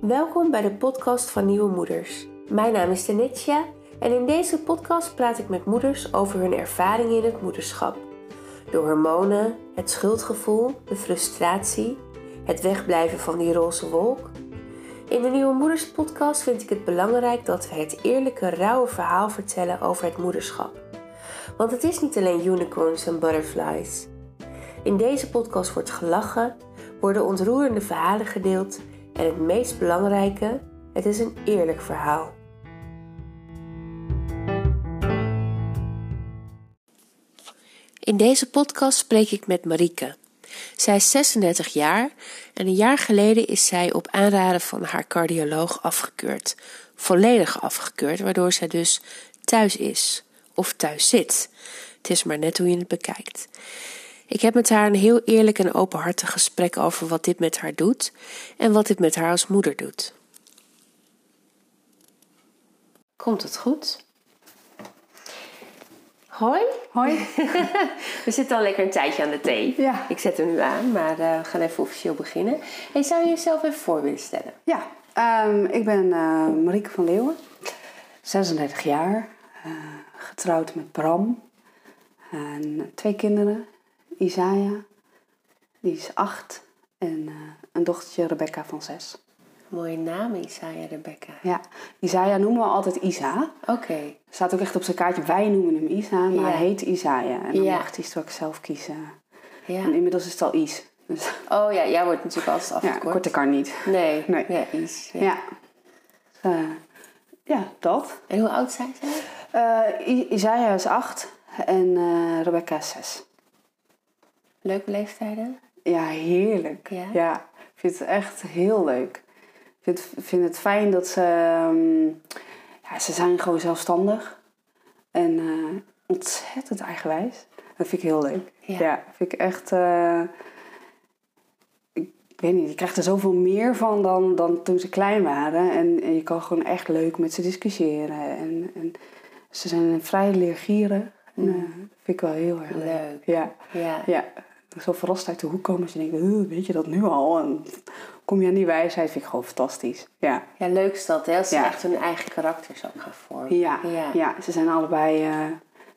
Welkom bij de podcast van Nieuwe Moeders. Mijn naam is Tenetsja en in deze podcast praat ik met moeders over hun ervaringen in het moederschap. De hormonen, het schuldgevoel, de frustratie, het wegblijven van die roze wolk. In de Nieuwe Moeders podcast vind ik het belangrijk dat we het eerlijke, rauwe verhaal vertellen over het moederschap. Want het is niet alleen unicorns en butterflies. In deze podcast wordt gelachen, worden ontroerende verhalen gedeeld en het meest belangrijke, het is een eerlijk verhaal. In deze podcast spreek ik met Marieke. Zij is 36 jaar en een jaar geleden is zij op aanraden van haar cardioloog afgekeurd. Volledig afgekeurd, waardoor zij dus thuis is of thuis zit. Het is maar net hoe je het bekijkt. Ik heb met haar een heel eerlijk en openhartig gesprek over wat dit met haar doet en wat dit met haar als moeder doet. Komt het goed? Hoi. Hoi. We zitten al lekker een tijdje aan de thee. Ja. Ik zet hem nu aan, maar uh, we gaan even officieel beginnen. Hey, zou je jezelf even voor willen stellen? Ja, um, ik ben uh, Marieke van Leeuwen, 36 jaar, uh, getrouwd met Bram. En twee kinderen, Isaiah, die is acht, en een dochtertje Rebecca van zes. Mooie naam, Isaiah Rebecca. Ja, Isaiah noemen we altijd Isa. Oké. Okay. Staat ook echt op zijn kaartje, wij noemen hem Isa, maar Ja. hij heet Isaiah. En dan Ja. mag hij straks zelf kiezen. Ja. En inmiddels is het al Is. Dus Oh ja, jij wordt natuurlijk altijd ja, afgekort. korter kan niet. Nee. Nee. Ja, iets. Ja. Ja. Eh, ja, dat. En hoe oud zijn zij? Eh Isaiah is acht en eh, Rebecca is zes. Leuke leeftijden? Ja, heerlijk. Ja? ik vind het echt heel leuk. Ik vind, vind het fijn dat ze... ehm, ja, ze zijn gewoon zelfstandig. En eh, ontzettend eigenwijs. Dat vind ik heel leuk. Ja. vind ik echt... eh, ik, weet niet, je krijgt er zoveel meer van dan, dan toen ze klein waren. En, en je kan gewoon echt leuk met ze discussiëren. En, en ze zijn vrij leergierig. En, eh, dat vind ik wel heel erg leuk. Leuk. Ja. Ja. Ja, zo verrast uit de hoek komen als je denkt, "Uh, weet je dat nu al? En kom je aan die wijsheid, vind ik gewoon fantastisch. Ja, Ja, leuk is dat, hè? Als ze Ja. echt hun eigen karakters ook gaan vormen. ja, Ja. ja. ze zijn allebei, eh,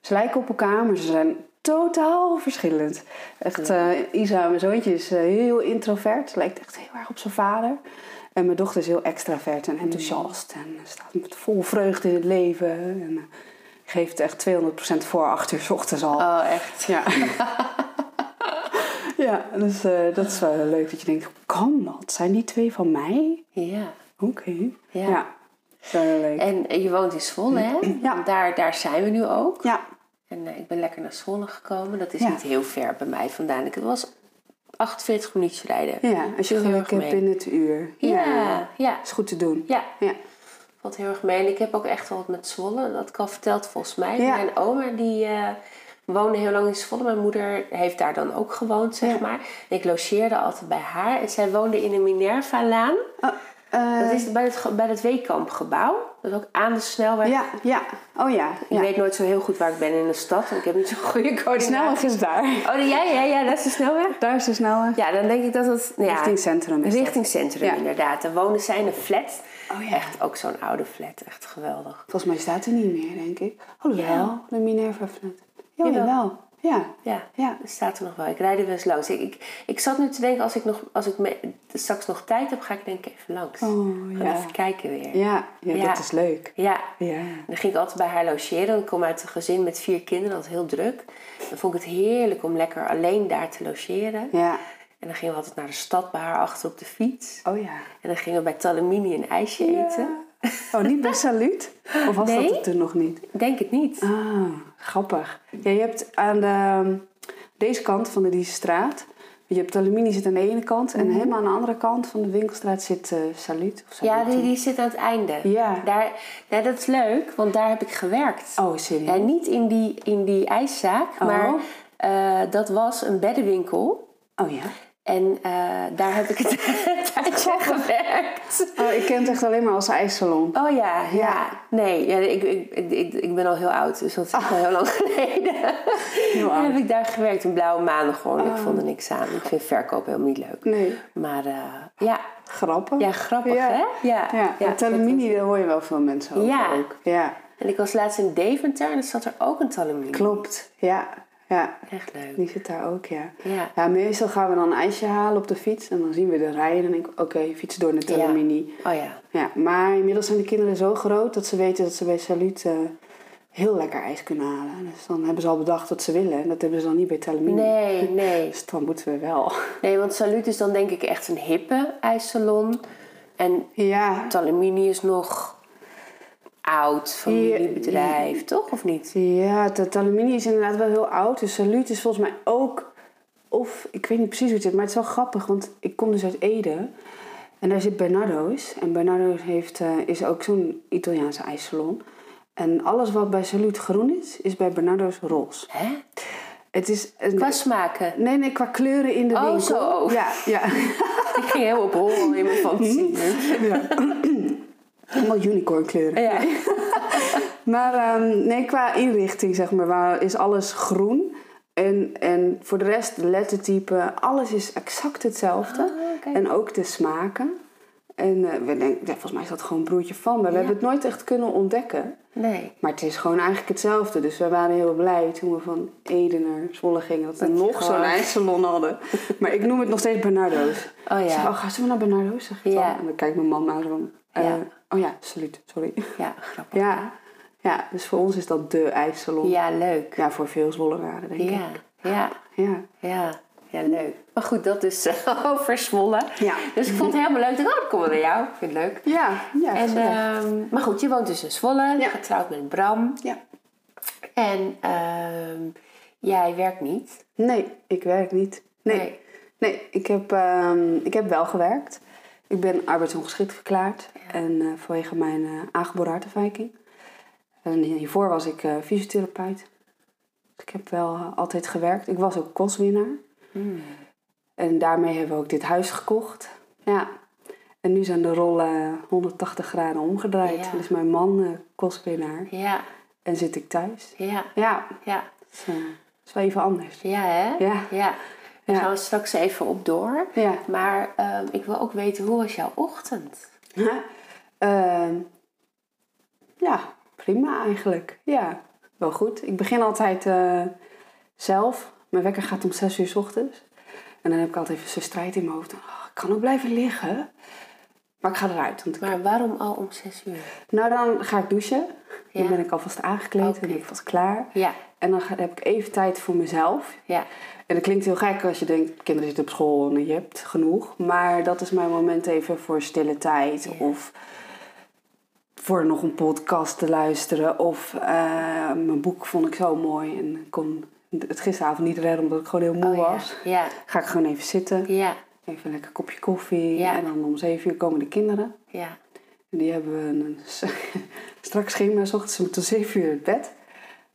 ze lijken op elkaar, maar ze zijn totaal verschillend. Echt, eh, Isa, mijn zoontje, is eh, heel introvert, lijkt echt heel erg op zijn vader. En mijn dochter is heel extravert en enthousiast en staat met vol vreugde in het leven. En geeft echt 200% voor acht uur 's ochtends al. Oh, echt? Ja. ja, dus eh, dat is wel leuk dat je denkt, hoe kan dat? Zijn die twee van mij? Ja. Oké. Ja. Ja. Leuk. En eh, je woont in Zwolle, hè? Ja. Daar, daar zijn we nu ook. Ja, En eh, ik ben lekker naar Zwolle gekomen. Dat is Ja. niet heel ver bij mij vandaan. Ik, het was 48 minuutjes rijden. ja, als je geluk hebt binnen het uur. Ja, ja, Is goed te doen. ja. Ja. Valt heel erg mee. En ik heb ook echt wat met Zwolle. Dat ik al verteld volgens mij. Mijn oma die woonde heel lang in Zwolle. Mijn moeder heeft daar dan ook gewoond, zeg Ja. maar. En ik logeerde altijd bij haar. En zij woonde in een Minerva-laan. Oh, eh, Dat is bij het, bij het Weekampgebouw. Dat is ook aan de snelweg. ja, ja. Oh ja. Ik ja. weet nooit zo heel goed waar ik ben in de stad. Want ik heb niet zo'n goede De coördinaten. snelweg is daar. Oh, ja, ja, ja, dat is de snelweg. Daar is de snelweg. Ja, dan denk ik dat het... nou Ja, Richting centrum is dat. Richting centrum, Ja. inderdaad. Dan wonen zij in een flat. Oh ja. Echt ook zo'n oude flat. Echt geweldig. Volgens mij staat hij niet meer, denk ik. Alhoewel, Ja. de Minerva flat. Ja, Jawel. jawel. Ja. Ja, Ja. dat staat er nog wel. Ik rijd er wel eens langs. Ik, ik, ik zat nu te denken, als ik, nog, als ik me, straks nog tijd heb, ga ik denk ik even langs. Oh, ja. even kijken weer. Ja, ja, Ja. dat is leuk. Ja. Ja. Dan ging ik altijd bij haar logeren. Ik kom uit een gezin met vier kinderen, dat was heel druk. Dan vond ik het heerlijk om lekker alleen daar te logeren. Ja. En dan gingen we altijd naar de stad bij haar achter op de fiets. Oh ja. En dan gingen we bij Talamini een ijsje eten. Oh, niet bij Salut? Of was Nee. dat het toen nog niet? Ik denk het niet. Ah, grappig. Ja, je hebt aan de, deze kant van de Diesestraat... Je hebt de aluminium zit aan de ene kant... en helemaal aan de andere kant van de winkelstraat zit eh Salut. Of Ja, die, die zit aan het einde. Ja. Daar, ja, dat is leuk, want daar heb ik gewerkt. Oh, serieus? Ja, niet in die, in die ijszaak, Oh. maar eh, dat was een beddenwinkel. Oh ja? En eh, daar heb ik het een tijdje gewerkt. Oh, ik ken het echt alleen maar als ijssalon. Oh ja, ja. Ja. Nee, ja, ik, ik, ik, ik ben al heel oud, dus dat is al heel lang geleden. Heel En heb ik daar gewerkt, een blauwe maanden gewoon. Ik vond er niks aan. Ik vind verkoop helemaal niet leuk. Nee, Maar eh, ja, grappig. ja, grappig Ja. hè? Ja, Ja, ja, Talamini, daar hoor je wel veel mensen over Ja. ook. Ja, En ik was laatst in Deventer en er zat er ook een talamini. klopt. Ja, ja. Echt leuk. Die zit daar ook, ja. Ja. Ja, meestal gaan we dan een ijsje halen op de fiets. En dan zien we de rij en dan denk ik, oké, fiets door naar Talamini. Oh ja. Ja. maar inmiddels zijn de kinderen zo groot dat ze weten dat ze bij Salut eh, heel lekker ijs kunnen halen. Dus dan hebben ze al bedacht wat ze willen. En dat hebben ze dan niet bij Talamini. Nee, nee. Dus dan moeten we wel. Nee, want Salut is dan denk ik echt een hippe ijssalon. En Ja, Talamini is nog oud, familiebedrijf, toch? Of niet? Ja, het aluminium is inderdaad wel heel oud. Dus Salut is volgens mij ook... Of, ik weet niet precies hoe het zit, maar het is wel grappig. Want ik kom dus uit Ede. En daar zit Bernardo's. En Bernardo's heeft, eh, is ook zo'n Italiaanse ijssalon. En alles wat bij Salut groen is, is bij Bernardo's roze. Hè? Het is... Een, Qua smaken. Nee, nee, qua kleuren in de Oh, winkel. zo. Ja, ja. Ik ging helemaal op hol in mijn fantasie. ja. Allemaal unicorn kleuren. Ja. Maar ehm, nee, qua inrichting zeg maar, waar is alles groen. En, en voor de rest, de lettertype, alles is exact hetzelfde. Ah. En ook de smaken. En eh, we denken, ja, volgens mij is dat gewoon een broertje van. Maar we Ja. hebben het nooit echt kunnen ontdekken. Nee. Maar het is gewoon eigenlijk hetzelfde. Dus we waren heel blij toen we van Ede naar Zwolle gingen. Dat we Dat nog zo'n ijssalon hadden. maar ik noem het nog steeds Bernardo's. Oh Ik zeg, ja. oh, gaan ze naar Bernardo's? Zeg ik dan. Ja. En dan kijkt mijn man naar zo van... Ja. Oh ja, salut, sorry. Ja, grappig. Ja, ja, dus voor ons is dat de ijssalon. Ja, Ja, leuk. voor veel Zwollenaren, denk Ja, ik. ja, Ja. ja. Ja, leuk. Maar goed, dat is eh, over Zwolle. Ja. Dus ik vond het helemaal leuk. Ik dacht, oh, ik kom wel naar jou. Ik vind het leuk. Ja, ja. En, ehm, maar goed, je woont dus in Zwolle. Ja. Getrouwd met Bram. ja. En ehm, jij werkt niet. Nee, ik werk niet. Nee, Nee. nee. ik, heb, ehm, ik heb wel gewerkt. Ik ben arbeidsongeschikt verklaard. En eh, vanwege mijn eh, aangeboren hartafwijking. En hiervoor was ik eh, fysiotherapeut. Dus ik heb wel altijd gewerkt. Ik was ook kostwinnaar. En daarmee hebben we ook dit huis gekocht. Ja. En nu zijn de rollen 180 graden omgedraaid. Ja. Dus mijn man kostwinnaar. Ja, En zit ik thuis. ja, Ja, ja. dat is, eh, is wel even anders. Ja, hè? Ja. ja. Daar gaan we straks even op door. Maar ehm, ik wil ook weten, hoe was jouw ochtend? Ehm, ja, prima eigenlijk. Ja, wel goed. Ik begin altijd eh, zelf. Mijn wekker gaat om 6 uur 's ochtends. En dan heb ik altijd even zo'n strijd in mijn hoofd. Oh, ik kan ook blijven liggen. Maar ik ga eruit. Want ik- Maar waarom al om zes uur? Nou, dan ga ik douchen. Dan ben ik alvast aangekleed Oké. en ben ik vast klaar. Ja, En dan heb ik even tijd voor mezelf. ja, En dat klinkt heel gek als je denkt, kinderen zitten op school en je hebt genoeg. Maar dat is mijn moment even voor stille tijd. Ja. Of voor nog een podcast te luisteren. Of eh, mijn boek vond ik zo mooi. En ik kon het gisteravond niet redden omdat ik gewoon heel moe Oh, was. ja, Ga ik gewoon even zitten. ja, Even een lekker kopje koffie. Ja. En dan om zeven uur komen de kinderen. ja. En die hebben een strak schema. 's ochtends ze moeten om zeven uur het bed.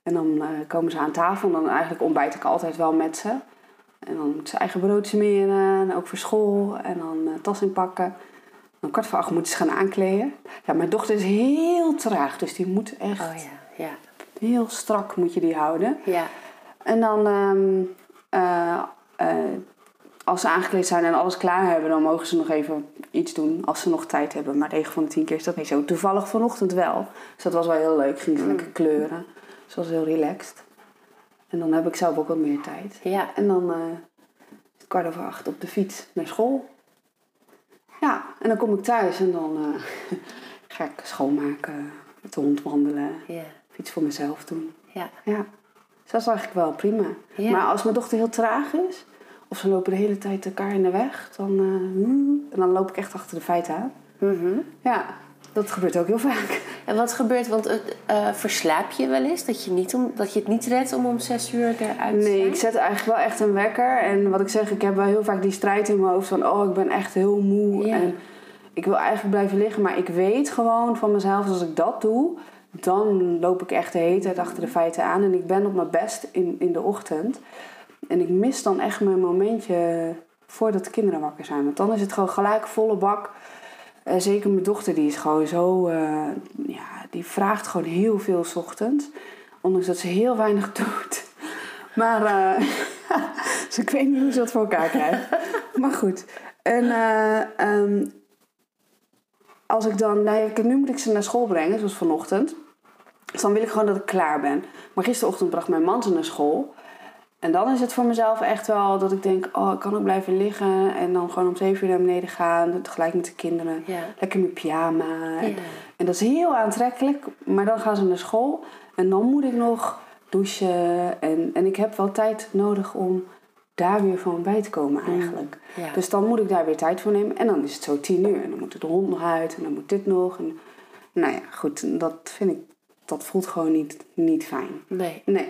En dan eh, komen ze aan tafel. En dan eigenlijk ontbijt ik altijd wel met ze. En dan moeten ze eigen brood smeren. En ook voor school. En dan eh, tas inpakken. Dan kwart voor acht moeten ze gaan aankleden. Ja, mijn dochter is heel traag. Dus die moet echt Oh ja, ja, heel strak moet je die houden. ja. En dan, ehm, eh, als ze aangekleed zijn en alles klaar hebben, dan mogen ze nog even iets doen als ze nog tijd hebben. Maar 9 van de 10 keer is dat niet zo. Toevallig vanochtend wel. Dus dat was wel heel leuk. Ging ze lekker kleuren. Dat was heel relaxed. En dan heb ik zelf ook wat meer tijd. Ja, En dan het kwart over acht op de fiets naar school. Ja, en dan kom ik thuis en dan eh, ga ik schoonmaken, met de hond wandelen, ja, iets voor mezelf doen. ja. Ja, dus dat is eigenlijk wel prima. Ja. Maar als mijn dochter heel traag is, of ze lopen de hele tijd elkaar in de weg, dan, eh, hmm, en dan loop ik echt achter de feiten aan. Mhm. Ja, dat gebeurt ook heel vaak. En wat gebeurt, want het, eh, verslaap je wel eens? Dat je, niet om, dat je het niet redt om om zes uur eruit te Nee, zijn? ik zet eigenlijk wel echt een wekker. En wat ik zeg, ik heb wel heel vaak die strijd in mijn hoofd van, oh, ik ben echt heel moe. Ja. En ik wil eigenlijk blijven liggen, maar ik weet gewoon van mezelf, als ik dat doe, dan loop ik echt de hele tijd achter de feiten aan. En ik ben op mijn best in, in de ochtend. En ik mis dan echt mijn momentje voordat de kinderen wakker zijn. Want dan is het gewoon gelijk volle bak. Eh, zeker mijn dochter, die is gewoon zo... eh, ja, die vraagt gewoon heel veel ochtends. Ondanks dat ze heel weinig doet. Maar eh, dus ik weet niet hoe ze dat voor elkaar krijgt. maar goed. En eh, ehm, als ik dan... Nou nu moet ik ze naar school brengen, zoals vanochtend. Dus dan wil ik gewoon dat ik klaar ben. Maar gisterochtend bracht mijn man ze naar school. En dan is het voor mezelf echt wel dat ik denk... Oh, ik kan ook blijven liggen. En dan gewoon om zeven uur naar beneden gaan. Tegelijk met de kinderen. Ja. Lekker in mijn pyjama. En, Ja. en dat is heel aantrekkelijk. Maar dan gaan ze naar school. En dan moet ik nog douchen. En, en ik heb wel tijd nodig om daar weer van bij te komen eigenlijk. Ja. Dus dan moet ik daar weer tijd voor nemen. En dan is het zo tien uur. En dan moet de hond nog uit. En dan moet dit nog. En, nou ja, goed. Dat vind ik... Dat voelt gewoon niet, niet fijn. Nee. Nee.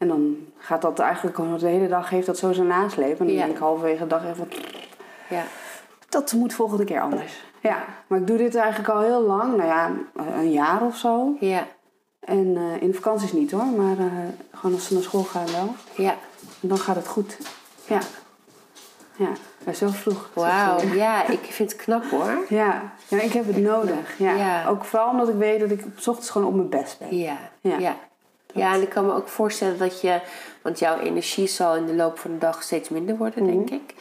En dan gaat dat eigenlijk gewoon de hele dag heeft dat zo zijn nasleep. En dan Ja. denk ik halverwege de dag even... Ja. Dat moet volgende keer anders. Ja, maar ik doe dit eigenlijk al heel lang. Nou ja, een jaar of zo. Ja. En eh, in de vakanties niet hoor. Maar eh, gewoon als ze naar school gaan wel. Ja. En dan gaat het goed. Ja. Ja, ja zo vroeg. Wauw. Ja, ik vind het knap hoor. Ja. ja, ik heb het nodig. Ja. Ja. Ook vooral omdat ik weet dat ik op 's ochtends gewoon op mijn best ben. Ja. Ja. Ja. Ja. en ik kan me ook voorstellen dat je, want jouw energie zal in de loop van de dag steeds minder worden, denk ik.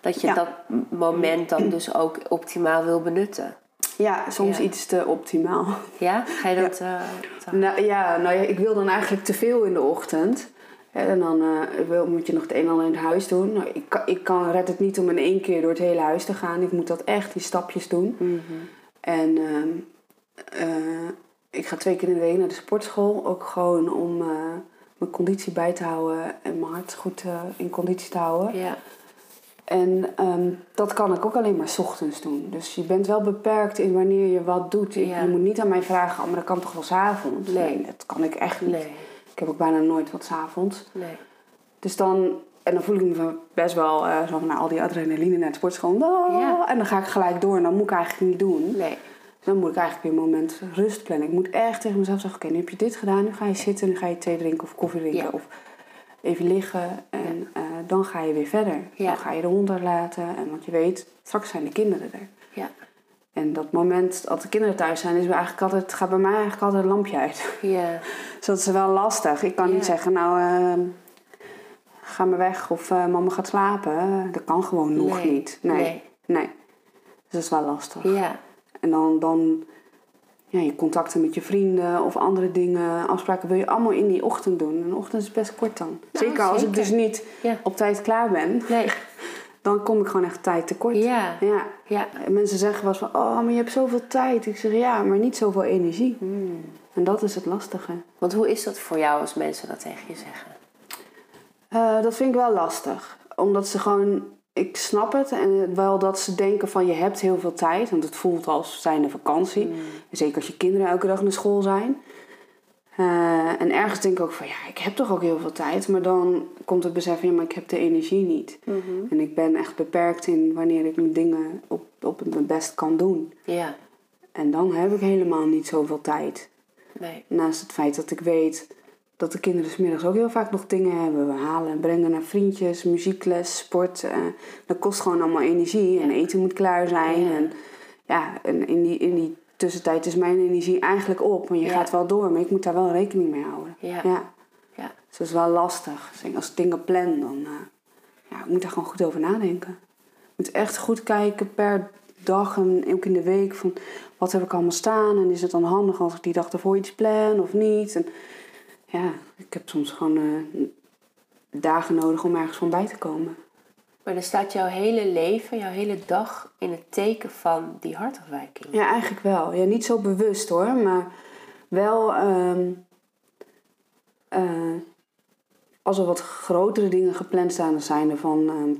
Dat je Ja. dat moment dan dus ook optimaal wil benutten. Ja, soms Ja. iets te optimaal. Ja? Ga je dat... eh, dan- Nou ja, nou ja, ik wil dan eigenlijk te veel in de ochtend. En dan eh, wil- moet je nog het een en ander in het huis doen. Nou, ik, kan, ik kan, red het niet om in één keer door het hele huis te gaan. Ik moet dat echt in stapjes doen. Mhm. En ehm, eh, ik ga twee keer in de week naar de sportschool. Ook gewoon om eh, mijn conditie bij te houden en mijn hart goed eh, in conditie te houden. Ja. En ehm, dat kan ik ook alleen maar ochtends doen. Dus je bent wel beperkt in wanneer je wat doet. Je, Ja. je moet niet aan mij vragen, oh, maar dat kan toch wel 's avonds? Nee. dat kan ik echt niet. Nee. Ik heb ook bijna nooit wat 's avonds. Nee. Dus dan, en dan voel ik me best wel eh, zo van nou, al die adrenaline naar de sportschool. Ah, Ja. En dan ga ik gelijk door en dat moet ik eigenlijk niet doen. Nee. Dan moet ik eigenlijk weer een moment rust plannen. Ik moet echt tegen mezelf zeggen, oké, nu heb je dit gedaan. Nu ga je zitten, nu ga je thee drinken of koffie drinken. Ja. Of even liggen en eh, dan ga je weer verder. Ja. Dan ga je de hond uitlaten. En want je weet, straks zijn de kinderen er. Ja. En dat moment dat de kinderen thuis zijn, is eigenlijk altijd, gaat bij mij eigenlijk altijd een lampje uit. Ja. Dus dat is wel lastig. Ik kan niet zeggen, nou, eh, ga maar weg of eh, mama gaat slapen. Dat kan gewoon nog Nee. niet. Nee. Nee. nee. Dus dat is wel lastig. Ja. En dan, dan ja, je contacten met je vrienden of andere dingen, afspraken wil je allemaal in die ochtend doen. En de ochtend is best kort dan. zeker als ik dus niet Ja. op tijd klaar ben, Nee. dan kom ik gewoon echt tijd tekort. Ja. ja. Ja. En mensen zeggen wel eens van, oh, maar je hebt zoveel tijd. Ik zeg, ja, maar niet zoveel energie. Hmm. En dat is het lastige. Want hoe is dat voor jou als mensen dat tegen je zeggen? Eh, dat vind ik wel lastig. Omdat ze gewoon... Ik snap het. En wel dat ze denken van je hebt heel veel tijd. Want het voelt als zijnde vakantie. Zeker als je kinderen elke dag naar school zijn. Eh, en ergens denk ik ook van ja, ik heb toch ook heel veel tijd. Maar dan komt het besef van ja, maar ik heb de energie niet. En ik ben echt beperkt in wanneer ik mijn dingen op, op mijn best kan doen. Ja. En dan heb ik helemaal niet zoveel tijd. Nee. Naast het feit dat ik weet dat de kinderen 's middags ook heel vaak nog dingen hebben. We halen en brengen naar vriendjes, muziekles, sport. eh, dat kost gewoon allemaal energie. En eten moet klaar zijn. Ja. En ja, en in die, in die tussentijd is mijn energie eigenlijk op. Want je Ja. gaat wel door, maar ik moet daar wel rekening mee houden. Ja. ja. Ja. Dus dat is wel lastig. Dus als ik dingen plan, dan eh, ja, ik moet daar gewoon goed over nadenken. Ik moet echt goed kijken per dag en ook in de week van wat heb ik allemaal staan. En is het dan handig als ik die dag ervoor iets plan of niet. En ja, ik heb soms gewoon eh, dagen nodig om ergens van bij te komen. Maar dan staat jouw hele leven, jouw hele dag in het teken van die hartafwijking. Ja, eigenlijk wel. Ja, niet zo bewust hoor, maar wel ehm, eh, als er wat grotere dingen gepland staan, dan zijn er van ehm,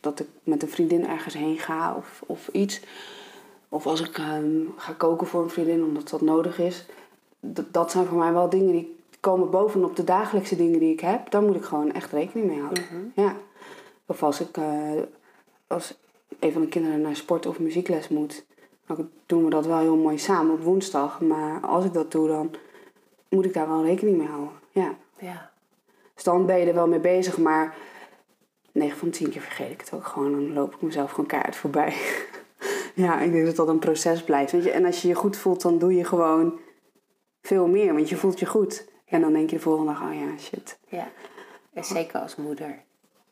dat ik met een vriendin ergens heen ga of, of iets. Of als ik ehm, ga koken voor een vriendin omdat dat nodig is. D- dat zijn voor mij wel dingen die komen bovenop de dagelijkse dingen die ik heb. Daar moet ik gewoon echt rekening mee houden. Ja. Of als ik eh, als een van de kinderen naar sport of muziekles moet, dan doen we dat wel heel mooi samen op woensdag. Maar als ik dat doe, dan moet ik daar wel rekening mee houden. Ja. Ja. Dus dan ben je er wel mee bezig, maar 9 9 van 10 keer vergeet ik het ook gewoon. Dan loop ik mezelf gewoon keihard voorbij. ja, ik denk dat dat een proces blijft. Weet je? En als je je goed voelt, dan doe je gewoon veel meer. Want je voelt je goed. En dan denk je de volgende dag, oh ja, shit. Ja, en zeker als moeder.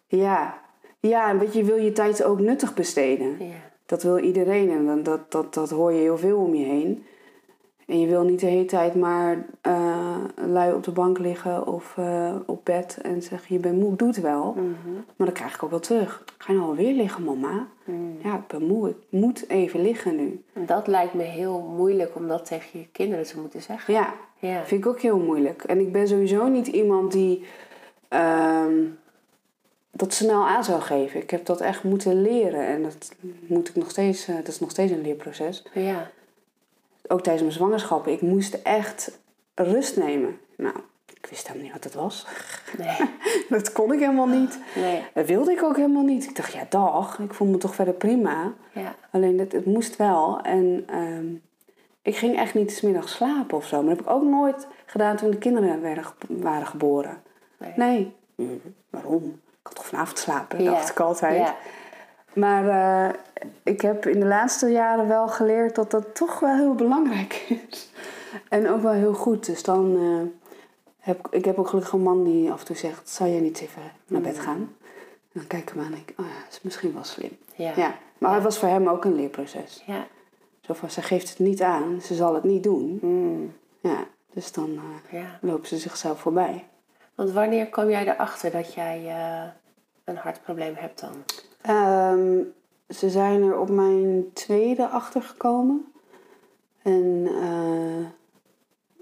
Ja, ja en weet je, wil je tijd ook nuttig besteden. Ja. Dat wil iedereen en dat, dat, dat, dat hoor je heel veel om je heen. En je wil niet de hele tijd maar eh, lui op de bank liggen of eh, op bed en zeggen je bent moe. Ik doe het wel, Mhm. maar dan krijg ik ook wel terug. Ga je nou alweer liggen, mama? Mm. Ja, ik ben moe. Ik moet even liggen nu. Dat lijkt me heel moeilijk om dat tegen je kinderen te moeten zeggen. Ja, Ja. vind ik ook heel moeilijk. En ik ben sowieso niet iemand die ehm, dat snel aan zou geven. Ik heb dat echt moeten leren en dat moet ik nog steeds. eh, dat is nog steeds een leerproces. Ja. ook tijdens mijn zwangerschap, ik moest echt rust nemen. Nou, ik wist helemaal niet wat dat was. Nee. Dat kon ik helemaal niet. Nee. Dat wilde ik ook helemaal niet. Ik dacht, ja, dag. Ik voel me toch verder prima. Ja. Alleen, het, het moest wel. En ehm, ik ging echt niet 's middags slapen of zo. Maar dat heb ik ook nooit gedaan toen de kinderen werden, waren geboren. Nee. Nee. Mm, waarom? Ik had toch vanavond slapen, Ja. dacht ik altijd. Ja. Maar eh, ik heb in de laatste jaren wel geleerd dat dat toch wel heel belangrijk is. En ook wel heel goed. Dus dan eh, heb ik, heb ook gelukkig een man die af en toe zegt: Zou jij niet even naar bed gaan? En dan kijk ik hem aan en denk ik: Oh ja, dat is misschien wel slim. Ja. Ja. Maar het was voor hem ook een leerproces. Ja. Zo van: Ze geeft het niet aan, ze zal het niet doen. Mm. Ja, dus dan ja. lopen ze zichzelf voorbij. Want wanneer kwam jij erachter dat jij eh, een hartprobleem hebt dan? Ehm, ze zijn er op mijn tweede achtergekomen. En eh,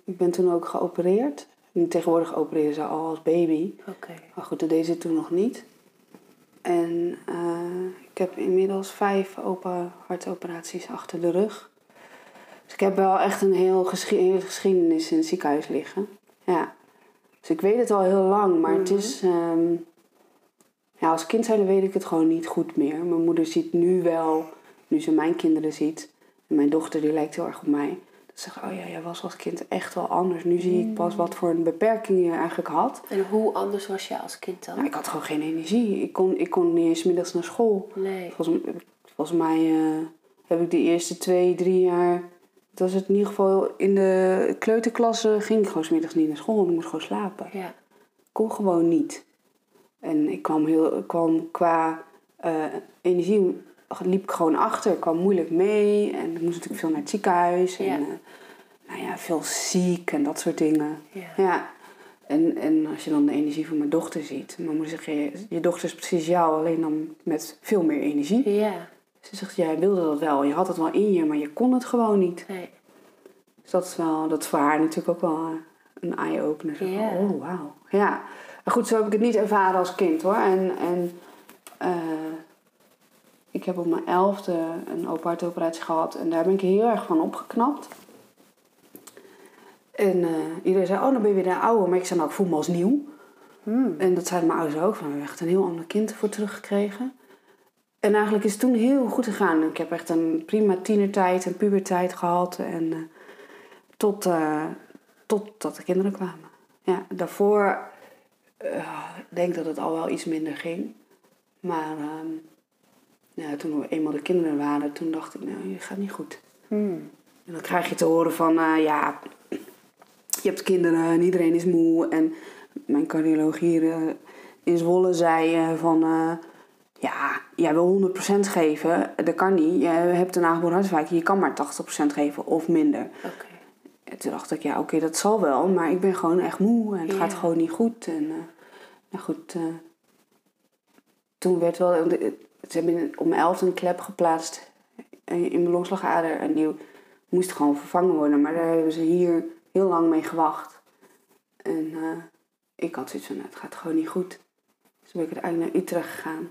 ik ben toen ook geopereerd. En tegenwoordig opereren ze al als baby. Oké. Maar goed, dat deed ze toen nog niet. En eh, ik heb inmiddels vijf open hartoperaties achter de rug. Dus ik heb wel echt een heel hele geschiedenis in het ziekenhuis liggen. Ja. Dus ik weet het al heel lang, maar het is... ehm, ja, als kind zijn weet ik het gewoon niet goed meer. Mijn moeder ziet nu wel, nu ze mijn kinderen ziet... En mijn dochter die lijkt heel erg op mij. Dat ze zegt, oh ja, jij was als kind echt wel anders. Nu zie ik pas wat voor een beperking je eigenlijk had. En hoe anders was jij als kind dan? Nou, ik had gewoon geen energie. Ik kon, ik kon niet eens middags naar school. Nee. Volgens, volgens mij eh, heb ik de eerste twee, drie jaar... Het was het in ieder geval in de kleuterklasse ging ik gewoon 's middags niet naar school. Ik moest gewoon slapen. Ja. Ik kon gewoon niet. En ik kwam, heel, kwam qua eh, energie liep ik gewoon achter. Ik kwam moeilijk mee. En ik moest natuurlijk veel naar het ziekenhuis. En Ja. eh, nou ja, veel ziek en dat soort dingen. Ja. Ja. En, en als je dan de energie van mijn dochter ziet. Mijn moeder zegt, je, je dochter is precies jou, alleen dan met veel meer energie. Ja. Ze zegt, jij wilde dat wel. Je had het wel in je, maar je kon het gewoon niet. Nee. Dus dat is, wel, dat is voor haar natuurlijk ook wel eh, een eye-opener. Ja. Oh, wauw. Ja. Maar goed, zo heb ik het niet ervaren als kind hoor. En, en eh, ik heb op mijn elfde een open hartoperatie gehad. En daar ben ik heel erg van opgeknapt. En eh, iedereen zei, oh, dan ben je weer de oude. Maar ik zei, nou, ik voel me als nieuw. Hmm. En dat zeiden mijn ouders ook. Van, we hebben echt een heel ander kind ervoor teruggekregen. En eigenlijk is het toen heel goed gegaan. Ik heb echt een prima tienertijd en pubertijd gehad. En eh, tot, totdat de kinderen kwamen. Ja, daarvoor ik denk dat het al wel iets minder ging. Maar ehm, ja, toen we eenmaal de kinderen waren, toen dacht ik, nou, het gaat niet goed. Hmm. En dan krijg je te horen van, eh, ja, je hebt kinderen en iedereen is moe. En mijn cardioloog hier eh, in Zwolle zei eh, van, ja, jij wil 100% geven. Dat kan niet. Je hebt een aangeboren hartafwijking, je kan maar 80% geven of minder. Oké. En toen dacht ik, ja, oké, dat zal wel. Maar ik ben gewoon echt moe en het gaat gewoon niet goed. En nou goed, toen werd wel... Ze hebben mijn elfde een klep geplaatst in mijn longslagader. En die moest gewoon vervangen worden. Maar daar hebben ze hier heel lang mee gewacht. En eh, ik had zoiets van, nou, het gaat gewoon niet goed. Dus ben ik uiteindelijk naar Utrecht gegaan.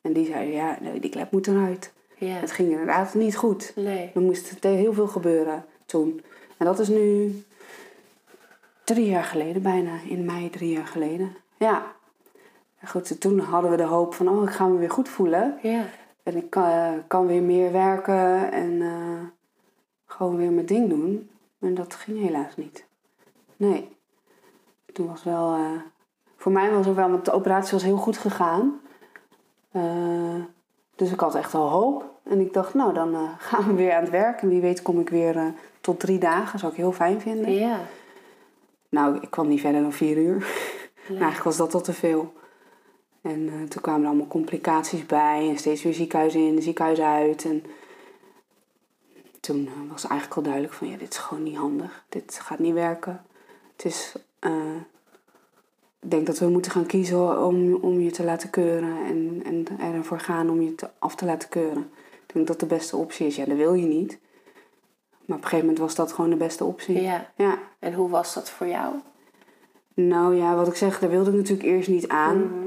En die zeiden, ja, nee, die klep moet eruit. Ja. Het ging inderdaad niet goed. Nee. Er moest heel veel gebeuren toen. En dat is nu drie jaar geleden, bijna. In mei drie jaar geleden. Ja. En Goed, toen hadden we de hoop van, oh, ik ga me weer goed voelen. Ja. En ik kan, kan weer meer werken en eh, gewoon weer mijn ding doen. Maar dat ging helaas niet. Nee. Toen was wel... eh, voor mij was het wel, want de operatie was heel goed gegaan. Eh, dus ik had echt al hoop. En ik dacht, nou, dan eh, gaan we weer aan het werk. En wie weet kom ik weer eh, tot drie dagen. Zou ik heel fijn vinden. Ja. Nou, ik kwam niet verder dan vier uur. Nou, eigenlijk was dat al te veel. En eh, toen kwamen er allemaal complicaties bij. En steeds weer ziekenhuis in, ziekenhuis uit. En toen eh, was eigenlijk al duidelijk van... Ja, dit is gewoon niet handig. Dit gaat niet werken. Het is... eh, ik denk dat we moeten gaan kiezen om, om je te laten keuren. En, en ervoor gaan om je te, af te laten keuren. Ik denk dat de beste optie is. Ja, dat wil je niet. Maar op een gegeven moment was dat gewoon de beste optie. ja. ja. En hoe was dat voor jou? Nou ja, wat ik zeg, daar wilde ik natuurlijk eerst niet aan. Mhm.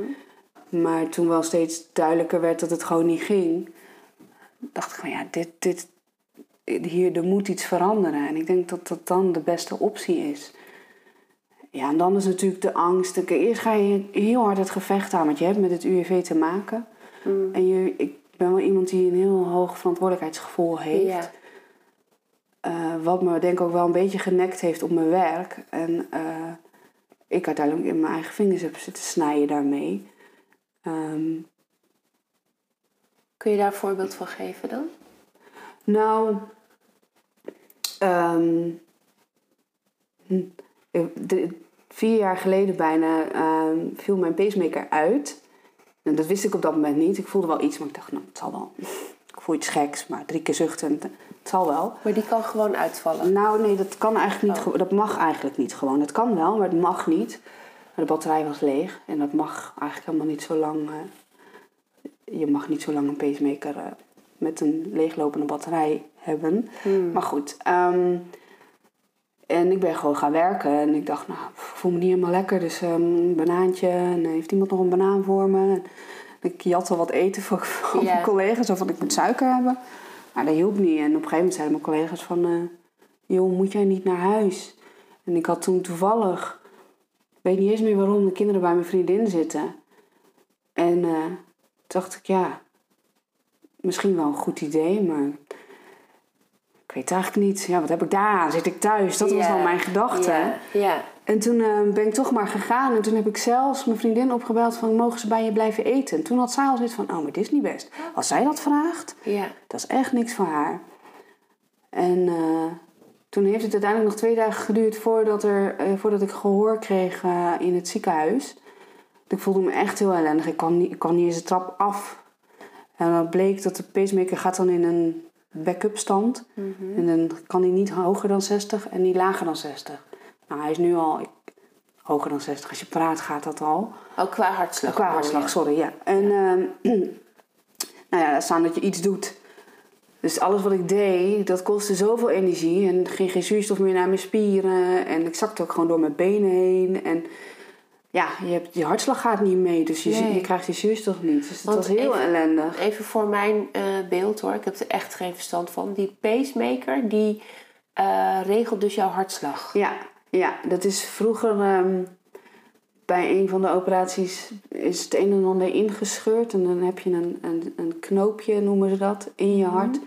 Maar toen wel steeds duidelijker werd dat het gewoon niet ging, dacht ik van ja, dit, dit, hier, er moet iets veranderen. En ik denk dat dat dan de beste optie is. Ja, en dan is natuurlijk de angst. Eerst ga je heel hard het gevecht aan, want je hebt met het UWV te maken. Mm. En je, ik ben wel iemand die een heel hoog verantwoordelijkheidsgevoel heeft. Eh, wat me denk ik ook wel een beetje genekt heeft op mijn werk. En eh, ik uiteindelijk in mijn eigen vingers heb zitten snijden daarmee. Ehm, Kun je daar een voorbeeld van geven dan? nou, ehm, hm, de- vier jaar geleden bijna ehm, viel mijn pacemaker uit. En dat wist ik op dat moment niet. Ik voelde wel iets, maar ik dacht, nou, het zal wel. Ik voel iets geks, maar drie keer zuchten, het zal wel. Maar die kan gewoon uitvallen. Nou, nee, dat kan eigenlijk niet. Oh. Dat mag eigenlijk niet gewoon. Dat kan wel, maar het mag niet. Maar de batterij was leeg en dat mag eigenlijk helemaal niet zo lang. eh, je mag niet zo lang een pacemaker eh, met een leeglopende batterij hebben. Hmm. Maar goed. ehm, en ik ben gewoon gaan werken en ik dacht, nou, ik voel me niet helemaal lekker. Dus ehm, een banaantje. En eh, heeft iemand nog een banaan voor me? En ik jatte wat eten voor, mijn collega's. Of van ik moet suiker hebben. Maar dat hielp niet. En op een gegeven moment zeiden mijn collega's van... eh, joh, moet jij niet naar huis? En ik had toen toevallig... Ik weet niet eens meer waarom de kinderen bij mijn vriendin zitten. En toen dacht ik, ja... Misschien wel een goed idee, maar... Ik weet eigenlijk niet. Ja, wat heb ik daar aan? Zit ik thuis? Dat was Ja. dan mijn gedachte. Ja. En toen eh, ben ik toch maar gegaan. En toen heb ik zelfs mijn vriendin opgebeld van... mogen ze bij je blijven eten? En toen had zij al zoiets van... oh, maar dit is niet best. Als zij dat vraagt, dat is echt niks voor haar. En eh, toen heeft het uiteindelijk nog twee dagen geduurd... voordat, er, eh, voordat ik gehoor kreeg eh, in het ziekenhuis. Ik voelde me echt heel ellendig. Ik kwam niet, ik kwam niet eens de trap af. En dan bleek dat de pacemaker gaat dan in een backup stand. En dan kan hij niet hoger dan 60 en niet lager dan 60. Nou, hij is nu al ik, hoger dan 60. Als je praat gaat dat al. Ook Oh, qua hartslag. Qua hartslag, sorry, ja. En ehm, nou ja, staan dat je iets doet. Dus alles wat ik deed, dat kostte zoveel energie. En er ging geen zuurstof meer naar mijn spieren. En ik zakte ook gewoon door mijn benen heen. En ja, je, hebt, je hartslag gaat niet mee. Dus je, Nee. je krijgt die zuurstof niet. Dus het Want was heel even- ellendig. Even voor mijn eh, beeld hoor, ik heb er echt geen verstand van. Die pacemaker, die eh, regelt dus jouw hartslag. Ja, ja, dat is vroeger ehm, bij een van de operaties is het een en ander ingescheurd. En dan heb je een, een, een knoopje, noemen ze dat, in je hart.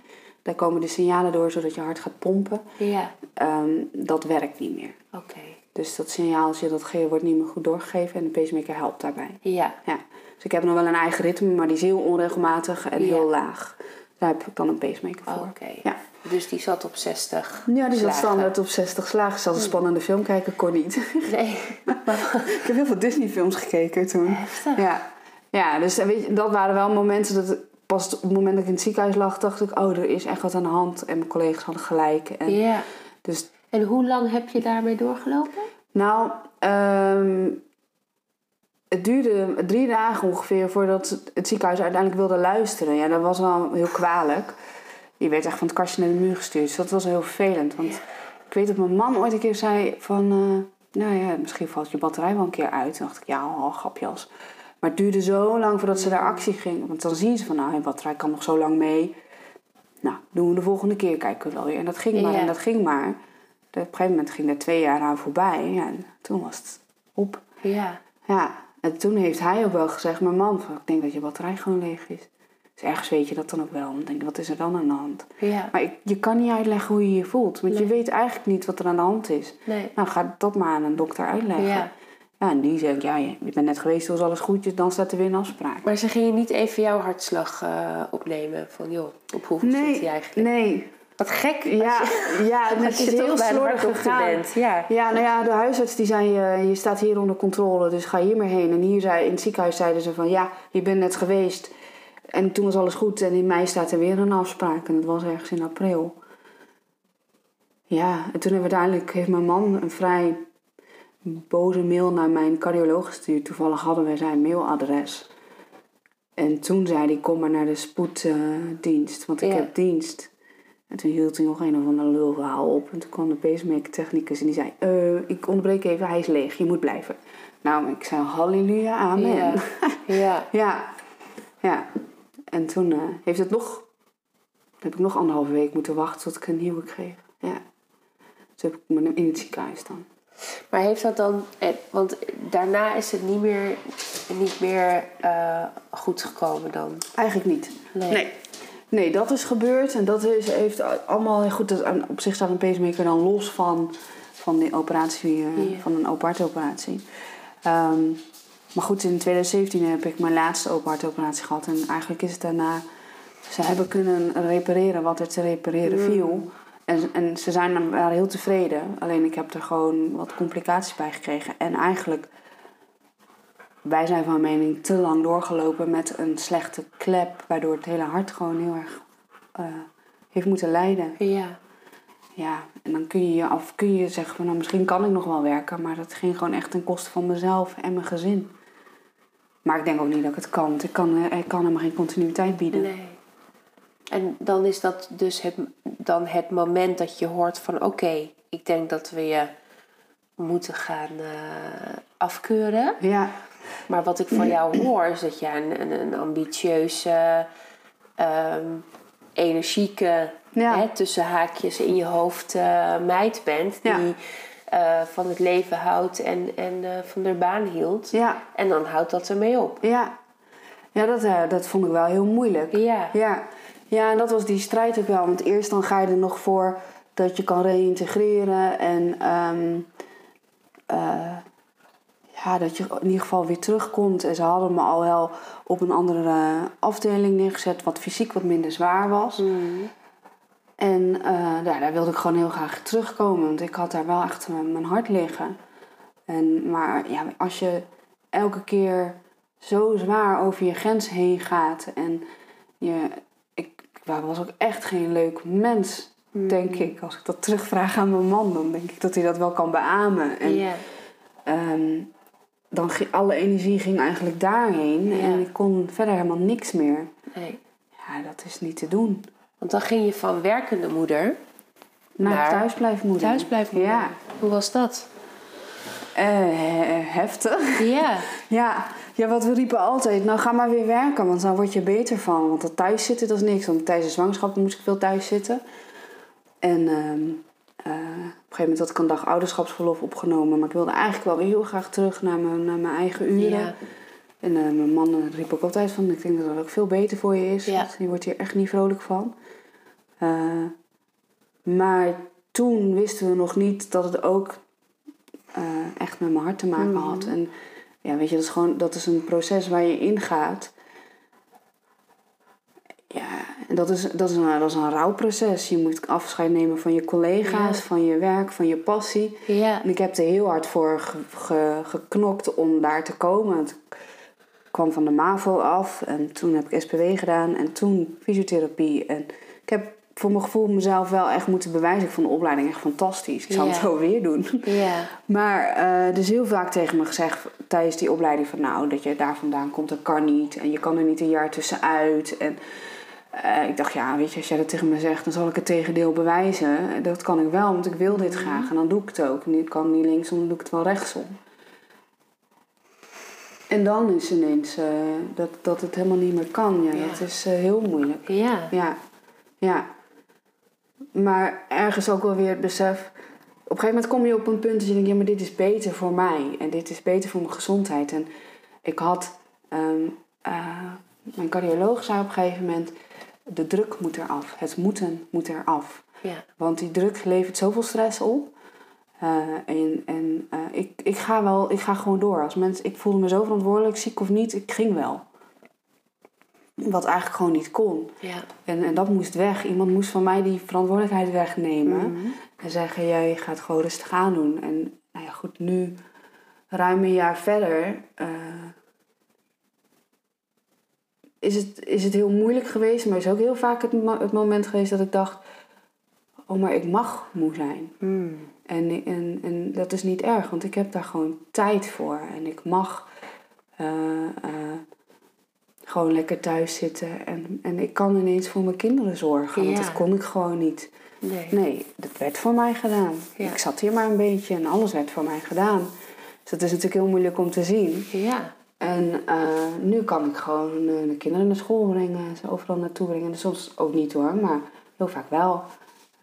Daar komen de signalen door zodat je hart gaat pompen. Ja, Ehm, dat werkt niet meer. oké. Dus dat signaaltje dat wordt niet meer goed doorgegeven en de pacemaker helpt daarbij. Ja, Ja. Dus ik heb nog wel een eigen ritme, maar die is heel onregelmatig en Ja. heel laag. Daar heb ik dan een pacemaker voor. oké. Ja. Dus die zat op 60 Ja, die zat standaard op 60 slagen. Zelfs een spannende film kijken kon niet. Nee, ik heb heel veel Disney-films gekeken toen. heftig. Ja, ja dus weet je, dat waren wel momenten dat pas op het moment dat ik in het ziekenhuis lag, dacht ik, oh, er is echt wat aan de hand. En mijn collega's hadden gelijk. En Ja. Dus, En hoe lang heb je daarmee doorgelopen? nou, ehm, het duurde drie dagen ongeveer voordat het ziekenhuis uiteindelijk wilde luisteren. Ja, dat was wel heel kwalijk. Je werd echt van het kastje naar de muur gestuurd. Dus dat was heel vervelend. Want ik weet dat mijn man ooit een keer zei van... eh, nou ja, misschien valt je batterij wel een keer uit. Toen dacht ik, ja, oh, grapjas. Maar het duurde zo lang voordat ze daar actie ging. Want dan zien ze van, nou, je batterij kan nog zo lang mee. Nou, doen we de volgende keer, kijken we wel weer. En dat ging maar Ja. en dat ging maar. Op een gegeven moment ging er twee jaar aan voorbij. Ja, en toen was het op. Ja. Ja, en toen heeft hij ook wel gezegd, mijn man, van, ik denk dat je batterij gewoon leeg is. Dus ergens weet je dat dan ook wel. Dan denk wat is er dan aan de hand? Ja. Maar ik, je kan niet uitleggen hoe je je voelt. Want je weet eigenlijk niet wat er aan de hand is. Nee. Nou, ga dat maar aan een dokter uitleggen. Ja. Ja, en die ik, ja, je bent net geweest, was alles goed, dan staat er weer een afspraak. Maar ze gingen niet even jouw hartslag uh, opnemen? Van joh, op hoeveel nee, zit hij eigenlijk? Nee, wat gek. Ja, je, ja het is heel slordig gegaan. Bent. Ja. ja, nou ja, de huisarts die zei, uh, je staat hier onder controle, dus ga hier maar heen. En hier zei, in het ziekenhuis zeiden ze van, ja, je bent net geweest. En toen was alles goed en in mei staat er weer een afspraak. En dat was ergens in april. Ja, en toen hebben we uiteindelijk, heeft mijn man een vrij boze mail naar mijn cardioloog gestuurd. Toevallig hadden wij zijn mailadres. En toen zei hij, kom maar naar de spoeddienst, want ik heb dienst. En toen hield hij nog een of ander lulverhaal op. En toen kwam de pacemaker technicus en die zei... Uh, ik onderbreek even, hij is leeg, je moet blijven. Nou, ik zei halleluja, amen. Ja. ja. ja. En toen uh, heeft het nog... heb ik nog anderhalve week moeten wachten tot ik een nieuwe kreeg. Ja. Toen heb ik me in het ziekenhuis dan. Maar heeft dat dan... eh, Want daarna is het niet meer, niet meer uh, goed gekomen dan? Eigenlijk niet. Nee. nee. Nee, dat is gebeurd en dat is, heeft allemaal goed. Dat, op zich staat een pacemaker dan los van, van die operatie, uh, van een open hartoperatie. Um, maar goed, in 2017 heb ik mijn laatste open hartoperatie gehad en eigenlijk is het daarna. Ze hebben kunnen repareren wat er te repareren viel. En, en ze zijn, waren heel tevreden. Alleen ik heb er gewoon wat complicaties bij gekregen. En eigenlijk wij zijn van mening te lang doorgelopen met een slechte klep, waardoor het hele hart gewoon heel erg uh, heeft moeten lijden. Ja. Ja, en dan kun je je af, kun je zeggen van nou misschien kan ik nog wel werken, maar dat ging gewoon echt ten koste van mezelf en mijn gezin. Maar ik denk ook niet dat ik het kan, ik kan, ik kan hem geen continuïteit bieden. Nee. En dan is dat dus het, dan het moment dat je hoort van oké, ik denk dat we je moeten gaan uh, afkeuren. Ja. Maar wat ik van jou hoor is dat jij een, een, een ambitieuze, um, energieke, ja. hè, tussen haakjes in je hoofd uh, meid bent. Die ja. Uh, van het leven houdt en, en uh, van de baan hield. Ja. En dan houdt dat ermee op. Ja, ja dat, dat vond ik wel heel moeilijk. Ja. ja. Ja, en dat was die strijd ook wel. Want eerst dan ga je er nog voor dat je kan reïntegreren en... Um, ja, dat je in ieder geval weer terugkomt. En ze hadden me al wel op een andere afdeling neergezet, wat fysiek wat minder zwaar was. Mm. En uh, ja, daar wilde ik gewoon heel graag terugkomen, want ik had daar wel echt mijn hart liggen. En, maar ja, als je elke keer zo zwaar over je grens heen gaat en je, ik, ik was ook echt geen leuk mens, mm. denk ik. Als ik dat terugvraag aan mijn man, dan denk ik dat hij dat wel kan beamen. En, yeah. um, dan ging alle energie ging eigenlijk daarheen en ik kon verder helemaal niks meer. Nee. Ja, dat is niet te doen. Want dan ging je van werkende moeder Naar Naar thuisblijfmoeder. thuisblijfmoeder. Ja. Hoe was dat? Eh, he- heftig. Ja. Ja. ja, wat we riepen altijd, nou ga maar weer werken, want dan word je beter van. Want dat thuiszitten, dat is niks. Want tijdens de zwangerschap moest ik veel thuis zitten. En ehm, eh, op een gegeven moment had ik een dag ouderschapsverlof opgenomen. Maar ik wilde eigenlijk wel weer heel graag terug naar mijn, naar mijn eigen uren. Ja. En eh, mijn man eh, riep ook altijd van, ik denk dat dat ook veel beter voor je is. Ja. Je wordt hier echt niet vrolijk van. Eh, maar toen wisten we nog niet dat het ook echt met mijn hart te maken Mhm. had. En ja, weet je, dat is gewoon dat is een proces waar je ingaat. Ja, en dat is, dat is, een, dat is een rouwproces. Je moet afscheid nemen van je collega's, Ja. van je werk, van je passie. Ja. En ik heb er heel hard voor ge- ge- geknokt om daar te komen. Kwam van de MAVO af en toen heb ik SPW gedaan en toen fysiotherapie. En ik heb voor mijn gevoel mezelf wel echt moeten bewijzen. Ik vond de opleiding echt fantastisch. Ik zou het zo weer doen. Maar eh, er is heel vaak tegen me gezegd tijdens die opleiding van nou, dat je daar vandaan komt, dat kan niet. En je kan er niet een jaar tussenuit. En eh, ik dacht, ja, weet je, als jij dat tegen me zegt, dan zal ik het tegendeel bewijzen. Dat kan ik wel, want ik wil dit graag. En dan doe ik het ook. En ik kan niet linksom, dan doe ik het wel rechtsom. En dan is ineens eh, dat, dat het helemaal niet meer kan. Ja, Ja. dat is eh, heel moeilijk. Ja. Ja, ja. Maar ergens ook wel weer het besef. Op een gegeven moment kom je op een punt dat je denkt: ja, maar dit is beter voor mij. En dit is beter voor mijn gezondheid. En ik had. ehm, eh, mijn cardioloog zei op een gegeven moment: de druk moet eraf. Het moeten moet eraf. Ja. Want die druk levert zoveel stress op. Eh, en en eh, ik, ik ga wel, ik ga gewoon door. Als mensen, ik voelde me zo verantwoordelijk, ziek of niet, ik ging wel. Wat eigenlijk gewoon niet kon. Ja. En, en dat moest weg. Iemand moest van mij die verantwoordelijkheid wegnemen. Mhm. En zeggen, jij gaat gewoon rustig aan doen. En nou ja, goed, nu, ruim een jaar verder, eh, is, het, is het heel moeilijk geweest. Maar is ook heel vaak het, mo- het moment geweest dat ik dacht, oh, maar ik mag moe zijn. Mm. En, en, en dat is niet erg, want ik heb daar gewoon tijd voor. En ik mag eh, eh, gewoon lekker thuis zitten. En, en ik kan ineens voor mijn kinderen zorgen, want Ja. dat kon ik gewoon niet. Nee. Nee, dat werd voor mij gedaan. Ja. Ik zat hier maar een beetje en alles werd voor mij gedaan. Dus dat is natuurlijk heel moeilijk om te zien. Ja. En eh, nu kan ik gewoon de kinderen naar school brengen, ze overal naartoe brengen. En soms ook niet hoor, maar heel vaak wel.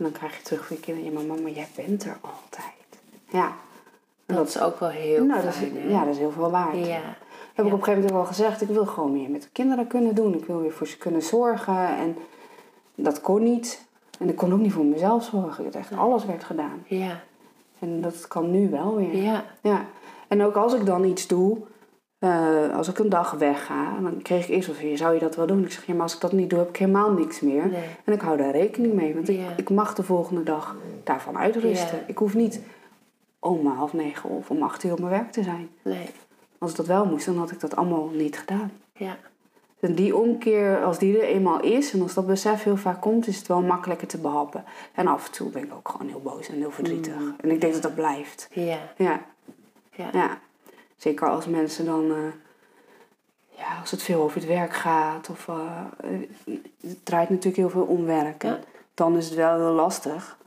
En dan krijg je terug van je kinderen, ja maar mama, jij bent er altijd. Ja, En Dat is ook wel heel nou, dat is, ja, dat is heel veel waard. Ja. Heb ik op een gegeven moment ook al gezegd, ik wil gewoon meer met de kinderen kunnen doen. Ik wil weer voor ze kunnen zorgen. En dat kon niet. En ik kon ook niet voor mezelf zorgen. Het echt alles werd gedaan. Ja. En dat kan nu wel weer. Ja. Ja. En ook als ik dan iets doe, eh, als ik een dag wegga, dan kreeg ik eerst van, zou je dat wel doen? Ik zeg, ja, maar als ik dat niet doe, heb ik helemaal niks meer. Nee. En ik hou daar rekening mee, want ik, mag de volgende dag daarvan uitrusten. Ik hoef niet om half negen of om acht uur op mijn werk te zijn. Nee. Als ik dat wel moest, dan had ik dat allemaal niet gedaan. Ja. En die omkeer, als die er eenmaal is en als dat besef heel vaak komt, is het wel makkelijker te behappen. En af en toe ben ik ook gewoon heel boos en heel verdrietig. Mm. En ik denk dat dat blijft. Ja. Ja, Ja. ja. Zeker als mensen dan, eh, ja, als het veel over het werk gaat of eh, het draait natuurlijk heel veel om werk. Ja. Dan is het wel heel lastig.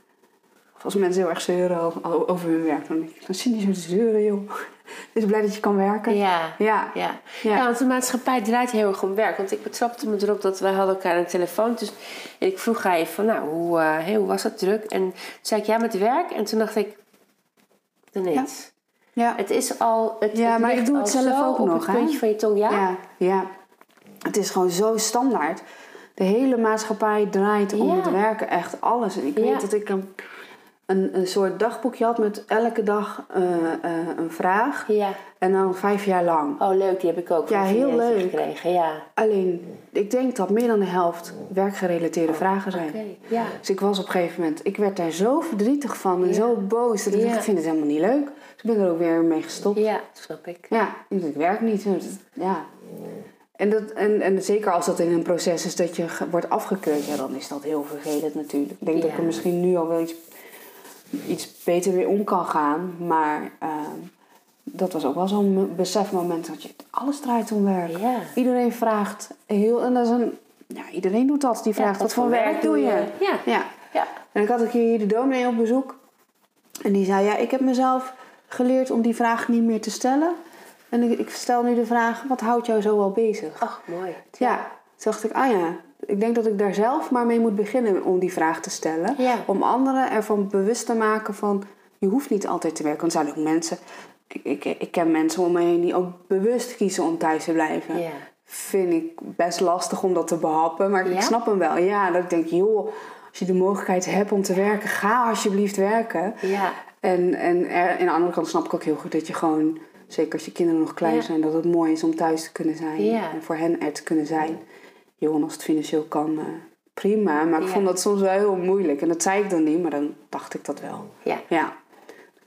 Of als mensen heel erg zeuren over, over hun werk, dan denk ik, dan zit niet zo te zeuren, joh. Wees blij dat je kan werken. Ja. Ja. Ja. Ja. want de maatschappij draait heel erg om werk. Want ik betrapte me erop dat wij hadden elkaar de telefoon. Dus en ik vroeg haar even van, nou, hoe, eh, hey, hoe was het druk? En toen zei ik, ja, met werk. En toen dacht ik, dan niet. Ja. Het is al, het, Ja, het maar ik doe het zelf ook op nog, het puntje van je tong, ja? Ja, ja. Het is gewoon zo standaard. De hele maatschappij draait om Ja. het werken, echt alles. En ik weet dat ik een, een, een soort dagboekje had met elke dag eh, eh, een vraag. Ja. En dan vijf jaar lang. Oh, leuk, die heb ik ook Ja, heel leuk. gekregen. Ja. Alleen, ik denk dat meer dan de helft werkgerelateerde vragen zijn. Oké, ja. Dus ik was op een gegeven moment, ik werd daar zo verdrietig van en Ja. zo boos. Dat ik Ja. dacht, ik vind het helemaal niet leuk. Dus ik ben er ook weer mee gestopt. Ja, snap ik. Ja, ik denk, ik werk niet. Ja. En, dat, en, en zeker als dat in een proces is dat je wordt afgekeurd, ja, dan is dat heel vervelend natuurlijk. Ik denk dat ik er misschien nu al wel iets, iets beter weer om kan gaan. Maar ehm, dat was ook wel zo'n mo- besefmoment dat je alles draait om werk. Ja. Iedereen vraagt heel, en dat is een, ja, iedereen doet dat. Die vraagt, wat voor werk doe je? Ja. Ja. Ja. En ik had een keer hier de dominee op bezoek. En die zei, ja, ik heb mezelf geleerd om die vraag niet meer te stellen. En ik, ik stel nu de vraag, wat houdt jou zo wel bezig? Ach, mooi. Ja, toen dacht ik, ah ja, ik denk dat ik daar zelf maar mee moet beginnen om die vraag te stellen. Ja. Om anderen ervan bewust te maken van, je hoeft niet altijd te werken. Want er zijn ook mensen, ik, ik, ik ken mensen om me heen die ook bewust kiezen om thuis te blijven. Ja. Vind ik best lastig om dat te behappen, maar Ja? ik snap hem wel. Ja, dat ik denk, joh, als je de mogelijkheid hebt om te werken, ga alsjeblieft werken. Ja. En, en er, aan de andere kant snap ik ook heel goed dat je gewoon, zeker als je kinderen nog klein zijn, dat het mooi is om thuis te kunnen zijn. En voor hen er te kunnen zijn. Joh, en als het financieel kan, eh, prima. Maar ik Ja. vond dat soms wel heel moeilijk. En dat zei ik dan niet, maar dan dacht ik dat wel. Ja. Ja,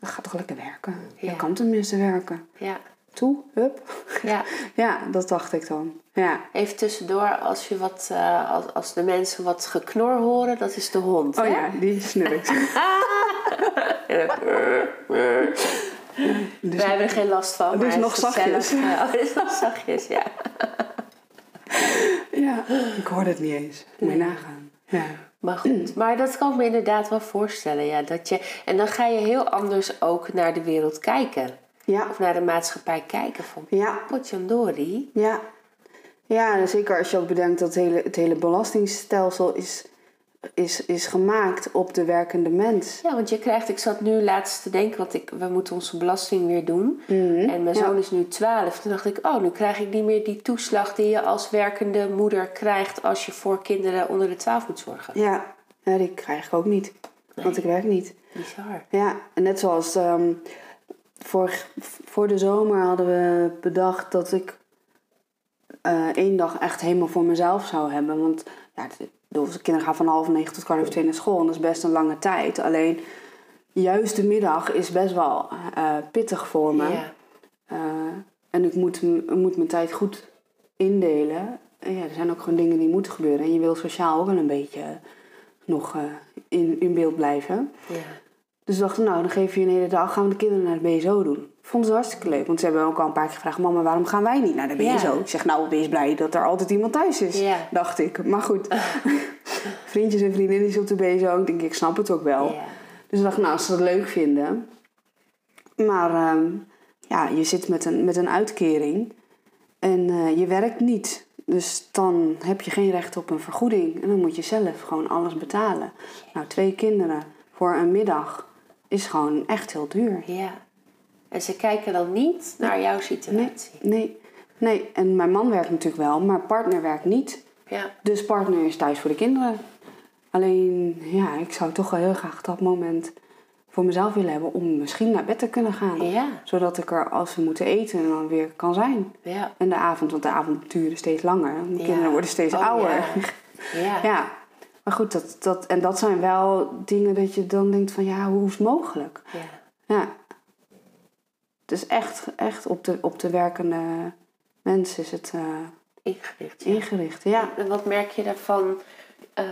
dan gaat toch lekker werken. Ja. Je kan tenminste werken. Ja. Toe, hup. Ja. Ja, dat dacht ik dan. Ja. Even tussendoor, als, je wat, eh, als, als de mensen wat geknor horen, dat is de hond. Oh hè? ja, die snurkt. We hebben er geen last van. het nog gezellig. zachtjes. Oh, dit is nog zachtjes, ja. Ja, ik hoorde het niet eens. Moet je nagaan. Ja. Maar goed, maar dat kan ik me inderdaad wel voorstellen. Ja, dat je, en dan ga je heel anders ook naar de wereld kijken. Ja, Of naar de maatschappij kijken. Van ja. potjandori. Ja. ja, zeker als je ook bedenkt dat het hele, het hele belastingstelsel is, is, is gemaakt op de werkende mens. Ja, want je krijgt, ik zat nu laatst te denken, want ik, we moeten onze belasting weer doen. Mhm. En mijn Ja. zoon is nu 12. Toen dacht ik, oh, nu krijg ik niet meer die toeslag die je als werkende moeder krijgt als je voor kinderen onder de 12 moet zorgen. Ja, ja die krijg ik ook niet. Want ik werk niet. Bizar. Ja, en net zoals ehm, vorig, voor de zomer hadden we bedacht dat ik eh, één dag echt helemaal voor mezelf zou hebben. Want ja, de, de kinderen gaan van half negen tot kwart over twee naar school en dat is best een lange tijd. Alleen juist de middag is best wel eh, pittig voor me. Ja. Eh, en ik moet, moet mijn tijd goed indelen. En ja, er zijn ook gewoon dingen die moeten gebeuren. En je wil sociaal ook wel een beetje nog eh, in, in beeld blijven. ja. Dus dachten, nou, dan geef je een hele dag, gaan we de kinderen naar de BSO doen. Vonden ze hartstikke leuk, want ze hebben ook al een paar keer gevraagd... Mama, waarom gaan wij niet naar de Ja. BSO? Ik zeg, nou, wees blij dat er altijd iemand thuis is, Ja. dacht ik. Maar goed, vriendjes en vriendinnetjes op de BSO, ik denk, ik snap het ook wel. Ja. Dus we dachten, nou, als ze dat leuk vinden... Maar ehm, ja, je zit met een, met een uitkering en eh, je werkt niet. Dus dan heb je geen recht op een vergoeding. En dan moet je zelf gewoon alles betalen. Nou, twee kinderen voor een middag is gewoon echt heel duur. ja. En ze kijken dan niet naar jouw Nee, situatie. nee, nee. En mijn man werkt natuurlijk wel, maar partner werkt niet. Ja. Dus partner is thuis voor de kinderen. Alleen, ja, ik zou toch wel heel graag dat moment voor mezelf willen hebben om misschien naar bed te kunnen gaan. Ja. Zodat ik er, als we moeten eten, dan weer kan zijn. Ja. En de avond, want de avond duren steeds langer. De Ja. kinderen worden steeds Oh, ouder. Ja. ja. Maar goed, dat, dat, en dat zijn wel dingen dat je dan denkt van ja, hoe is het mogelijk? Ja. Ja. Het is echt, echt op, de, op de werkende mens is het eh, Ingericht. Ja. ingericht. Ja. En wat merk je daarvan ehm,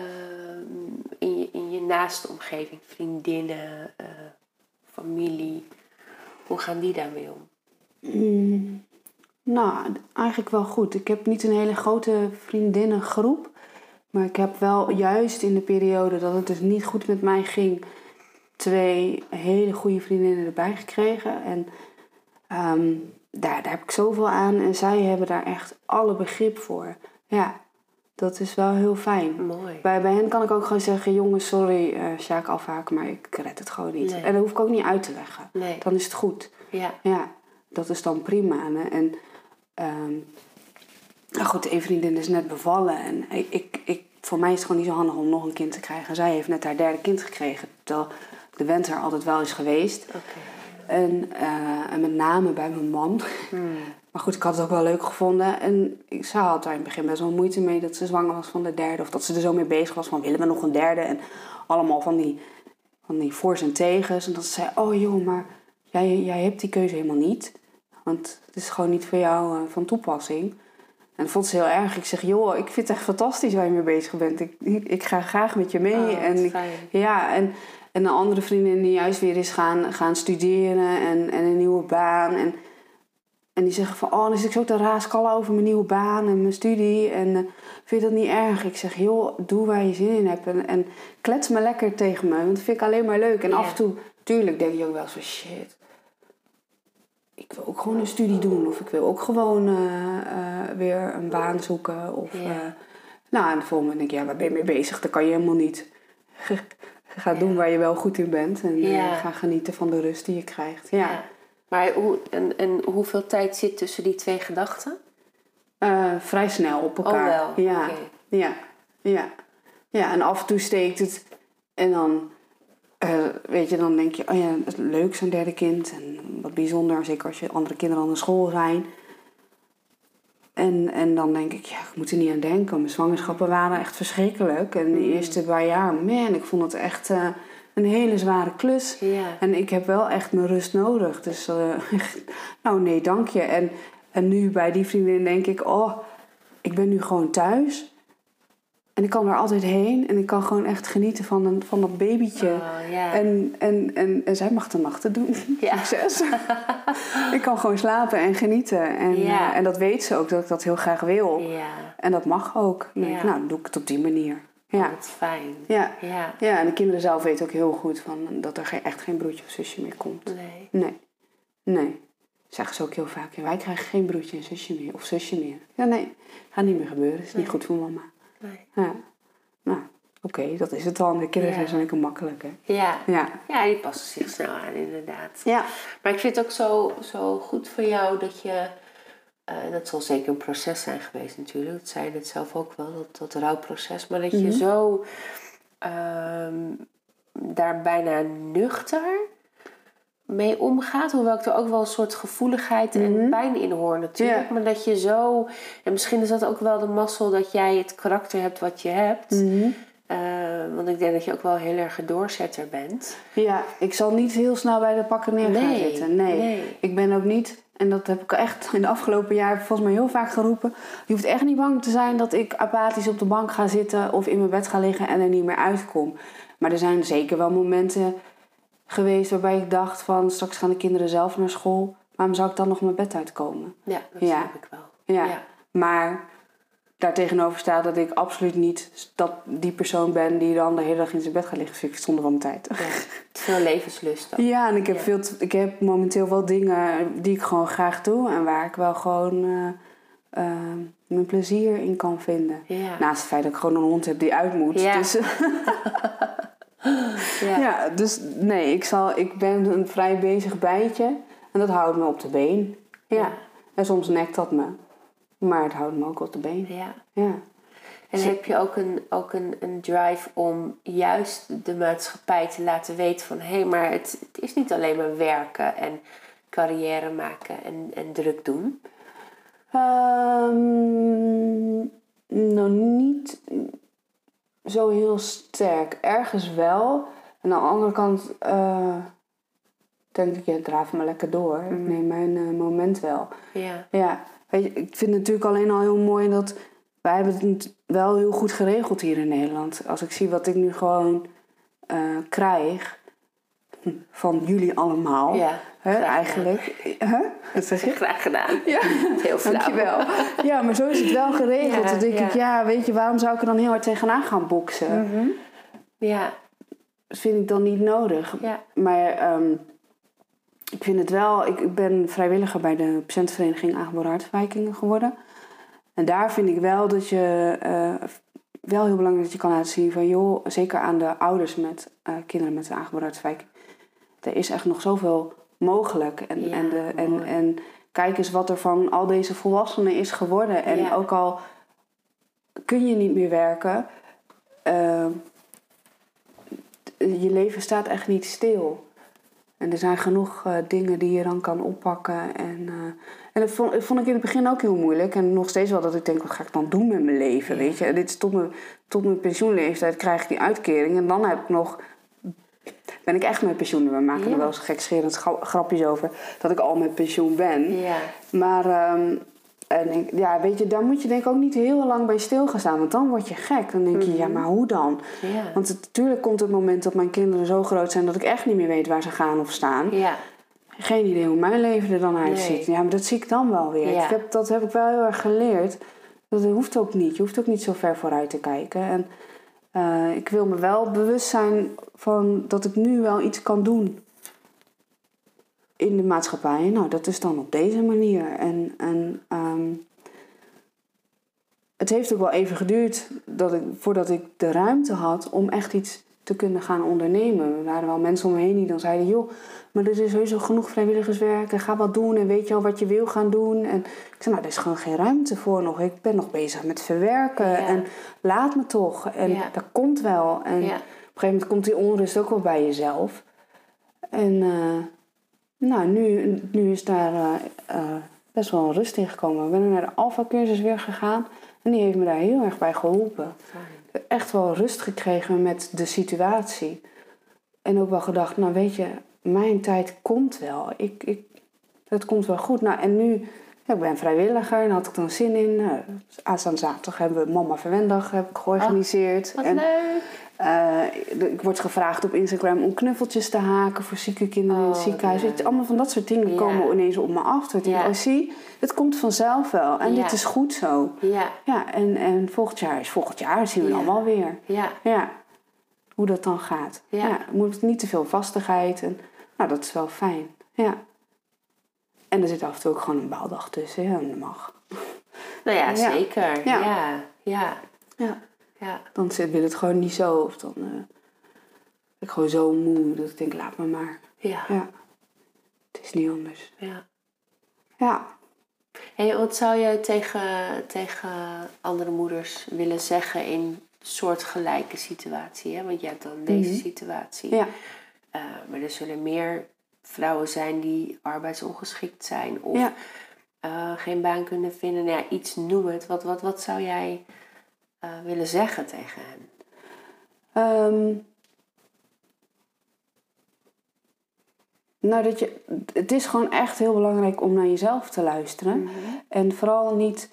in, je, in je naaste omgeving? Vriendinnen, eh, familie. Hoe gaan die daarmee om? Mm, nou, eigenlijk wel goed. Ik heb niet een hele grote vriendinnengroep. Maar ik heb wel juist in de periode dat het dus niet goed met mij ging... twee hele goede vriendinnen erbij gekregen. En ehm, daar, daar heb ik zoveel aan. En zij hebben daar echt alle begrip voor. Ja, dat is wel heel fijn. Mooi. Bij, bij hen kan ik ook gewoon zeggen... jongens, sorry, eh Sjaak afhaken, maar ik red het gewoon niet. Nee. En dat hoef ik ook niet uit te leggen. Nee. Dan is het goed. Ja. Ja, dat is dan prima. Hè? En ehm, nou goed, een vriendin is net bevallen. En ik, ik, ik, voor mij is het gewoon niet zo handig om nog een kind te krijgen. Zij heeft net haar derde kind gekregen. Terwijl de wens er altijd wel is geweest. En, eh, en met name bij mijn man. Hmm. Maar goed, ik had het ook wel leuk gevonden. En ik, ze had daar in het begin best wel moeite mee dat ze zwanger was van de derde. Of dat ze er zo mee bezig was van willen we nog een derde. En allemaal van die, van die voor's en tegens. En dat ze zei, oh joh, maar jij, jij hebt die keuze helemaal niet. Want het is gewoon niet voor jou eh, van toepassing. En dat vond ze heel erg. Ik zeg, joh, ik vind het echt fantastisch waar je mee bezig bent. Ik, ik, ik ga graag met je mee. Oh, en ik, ja, en, en een andere vriendin die juist weer is gaan, gaan studeren en, en een nieuwe baan. En, en die zeggen van, oh, dan zit ik zo te raaskallen over mijn nieuwe baan en mijn studie. En eh, vind je dat niet erg? Ik zeg, joh, doe waar je zin in hebt. En, en klets me lekker tegen me, want dat vind ik alleen maar leuk. En af en toe, tuurlijk denk je ook wel van, shit. Ik wil ook gewoon een studie doen. Of ik wil ook gewoon eh, eh, weer een baan zoeken. Of, Ja. eh, nou, en de volgende denk ik, ja, waar ben je mee bezig? Dat kan je helemaal niet. Ga doen waar je wel goed in bent. En Ja. ga genieten van de rust die je krijgt. Ja. Ja. Maar hoe, en, en hoeveel tijd zit tussen die twee gedachten? Vrij snel op elkaar. Oh wel, Ja. ja. Ja. Ja, en af en toe steekt het. En dan, eh, weet je, dan denk je, oh ja, dat is leuk zo'n derde kind. En wat bijzonder, zeker als je andere kinderen aan de school zijn. En, en dan denk ik, ja, ik moet er niet aan denken. Mijn zwangerschappen waren echt verschrikkelijk. En de eerste paar jaar, man, ik vond het echt eh, een hele zware klus. Ja. En ik heb wel echt mijn rust nodig. Dus, eh, nou nee, dank je. En, en nu bij die vriendin denk ik, oh, ik ben nu gewoon thuis. En ik kan er altijd heen. En ik kan gewoon echt genieten van, een, van dat babytje. Oh. En, en, en, en zij mag de nachten doen. Ja. Succes. ik kan gewoon slapen en genieten. En, Ja. eh, en dat weet ze ook, dat ik dat heel graag wil. ja. En dat mag ook. Ik, nou, doe ik het op die manier. Ja. Oh, wat fijn. Ja. Ja. ja, en de kinderen zelf weten ook heel goed van, dat er geen, echt geen broertje of zusje meer komt. Nee. Nee. Nee. Zeggen ze ook heel vaak. Wij krijgen geen broertje en zusje meer. Of zusje meer. Ja, nee. Gaat niet meer gebeuren. is niet goed voor mama. Nee. Ja. Nou, oké. dat is het dan. De kinderen Ja. zijn zo lekker makkelijk, hè. Ja. Ja. ja, die passen zich snel aan inderdaad. Ja. Maar ik vind het ook zo, zo goed voor jou dat je... eh, dat zal zeker een proces zijn geweest natuurlijk. Dat zei je net zelf ook wel, dat, dat rouwproces. Maar dat je Mhm. zo ehm, daar bijna nuchter mee omgaat. Hoewel ik er ook wel een soort gevoeligheid en Mhm. pijn in hoor natuurlijk. Maar dat je zo... En misschien is dat ook wel de mazzel dat jij het karakter hebt wat je hebt. Mhm. Eh, want ik denk dat je ook wel heel erg een doorzetter bent. Ja, ik zal niet heel snel bij de pakken neer gaan Nee, zitten. Nee. nee. Ik ben ook niet, en dat heb ik echt in de afgelopen jaar volgens mij heel vaak geroepen. Je hoeft echt niet bang te zijn dat ik apathisch op de bank ga zitten of in mijn bed ga liggen en er niet meer uitkom. Maar er zijn zeker wel momenten geweest waarbij ik dacht van straks gaan de kinderen zelf naar school. Waarom zou ik dan nog mijn bed uitkomen? Ja, dat Ja. snap ik wel. Ja. Ja. Maar daartegenover staat dat ik absoluut niet dat die persoon ben die dan de hele dag in zijn bed gaat liggen. Vind ik zonde van mijn tijd. Ja. Veel levenslust dan. Ja, en ik heb, veel ik heb momenteel wel dingen die ik gewoon graag doe en waar ik wel gewoon eh, eh, mijn plezier in kan vinden. Naast het feit dat ik gewoon een hond heb die uit moet. Ja. Dus, ja. ja, dus nee, ik, zal, ik ben een vrij bezig bijtje en dat houdt me op de been. Ja. Ja. En soms nekt dat me, maar het houdt me ook op de been. ja. Ja. En heb je ook een, ook een, een drive om juist de maatschappij te laten weten van... hé, hey, maar het, het is niet alleen maar werken en carrière maken en, en druk doen. Ehm, nou, niet zo heel sterk. Ergens wel. En aan de andere kant eh, denk ik, ja, draaf me lekker door. Ik neem mijn eh, moment wel. Ja, Ja, weet je, ik vind het natuurlijk alleen al heel mooi dat... Wij hebben het wel heel goed geregeld hier in Nederland. Als ik zie wat ik nu gewoon eh, krijg van jullie allemaal. ja Hè, eigenlijk. Hè? Wat zeg je? graag gedaan. Ja. Heel flauw. Dankjewel. Ja, maar zo is het wel geregeld. Ja, dan denk ik, ja. weet je, waarom zou ik er dan heel hard tegenaan gaan boksen? Mhm. Ja, Dat vind ik dan niet nodig. ja, Maar ehm, ik vind het wel... Ik, ik ben vrijwilliger bij de patiëntenvereniging Aangeboren Hartverwijkingen geworden. En daar vind ik wel dat je... eh, wel heel belangrijk dat je kan laten zien van... joh, zeker aan de ouders met eh, kinderen met een aangeboren hartverwijking... er is echt nog zoveel mogelijk. En, Ja, en, de, en, en kijk eens wat er van al deze volwassenen is geworden. En Ja. ook al kun je niet meer werken... eh, je leven staat echt niet stil. En er zijn genoeg eh, dingen die je dan kan oppakken. En, eh, en dat vond, dat vond ik in het begin ook heel moeilijk. En nog steeds wel dat ik denk, wat ga ik dan doen met mijn leven? Weet je, dit is tot mijn, tot mijn pensioenleeftijd krijg ik die uitkering. En dan heb ik nog, ben ik echt met pensioen. We maken Ja. er wel eens gekscherend gra- grapjes over dat ik al met pensioen ben. ja. Maar ehm, en ik, ja, weet je, daar moet je denk ik ook niet heel lang bij stil gaan staan. Want dan word je gek. Dan denk je, ja, maar hoe dan? Ja. Want het, natuurlijk komt het moment dat mijn kinderen zo groot zijn... dat ik echt niet meer weet waar ze gaan of staan. Ja, Geen idee hoe mijn leven er dan uitziet. Nee. Ja, maar dat zie ik dan wel weer. Ja. Ik heb, dat heb ik wel heel erg geleerd. Dat hoeft ook niet. Je hoeft ook niet zo ver vooruit te kijken. En eh, ik wil me wel bewust zijn van dat ik nu wel iets kan doen in de maatschappij. Nou, dat is dan op deze manier. En, en ehm, het heeft ook wel even geduurd dat ik, voordat ik de ruimte had om echt iets te kunnen gaan ondernemen. Er waren wel mensen om me heen die dan zeiden: joh, maar er is sowieso genoeg vrijwilligerswerk en ga wat doen en weet je al wat je wil gaan doen. En ik zei: nou, er is gewoon geen ruimte voor nog. Ik ben nog bezig met verwerken Ja. en laat me toch. En Ja. dat komt wel. En ja. op een gegeven moment komt die onrust ook wel bij jezelf. En eh, nou, nu, nu is daar eh, eh, best wel rust in gekomen. Ik ben naar de Alpha-cursus weer gegaan. En die heeft me daar heel erg bij geholpen. Fijn. Echt wel rust gekregen met de situatie. En ook wel gedacht, nou weet je, mijn tijd komt wel. Ik, ik, het komt wel goed. Nou, en nu, ja, ik ben vrijwilliger en had ik dan zin in. Nou, aanstaande zaterdag hebben we Mama Verwendag heb ik georganiseerd. Wat en, leuk. Eh, ik word gevraagd op Instagram om knuffeltjes te haken voor zieke kinderen in het Oh, ziekenhuis. allemaal van dat soort dingen Ja. komen ineens op me af. Dat ik Ja. oh zie, het komt vanzelf wel. En dit is goed zo. Ja, Ja, en, en volgend jaar is volgend jaar, zien we dan wel weer. ja, Ja, hoe dat dan gaat. Ja. Moet niet te veel vastigheid. En, nou, dat is wel fijn. Ja. En er zit af en toe ook gewoon een baaldag tussen. Ja, dat mag. nou ja, Ja. zeker. Ja. Ja, ja, Ja. Dan zit wil het gewoon niet zo. Of dan eh, ben ik gewoon zo moe dat ik denk, laat me maar. ja. Ja. Het is niet anders. ja. Ja. Hey, wat zou je tegen, tegen andere moeders willen zeggen in soortgelijke situatie. Hè? Want je hebt dan deze Mhm. situatie. Ja. Eh, maar er zullen meer vrouwen zijn die arbeidsongeschikt zijn. Of Ja. eh, geen baan kunnen vinden. Nou ja, iets noem het. Wat, wat, wat zou jij eh, willen zeggen tegen hen? Ehm, nou, dat je, het is gewoon echt heel belangrijk om naar jezelf te luisteren. En vooral niet,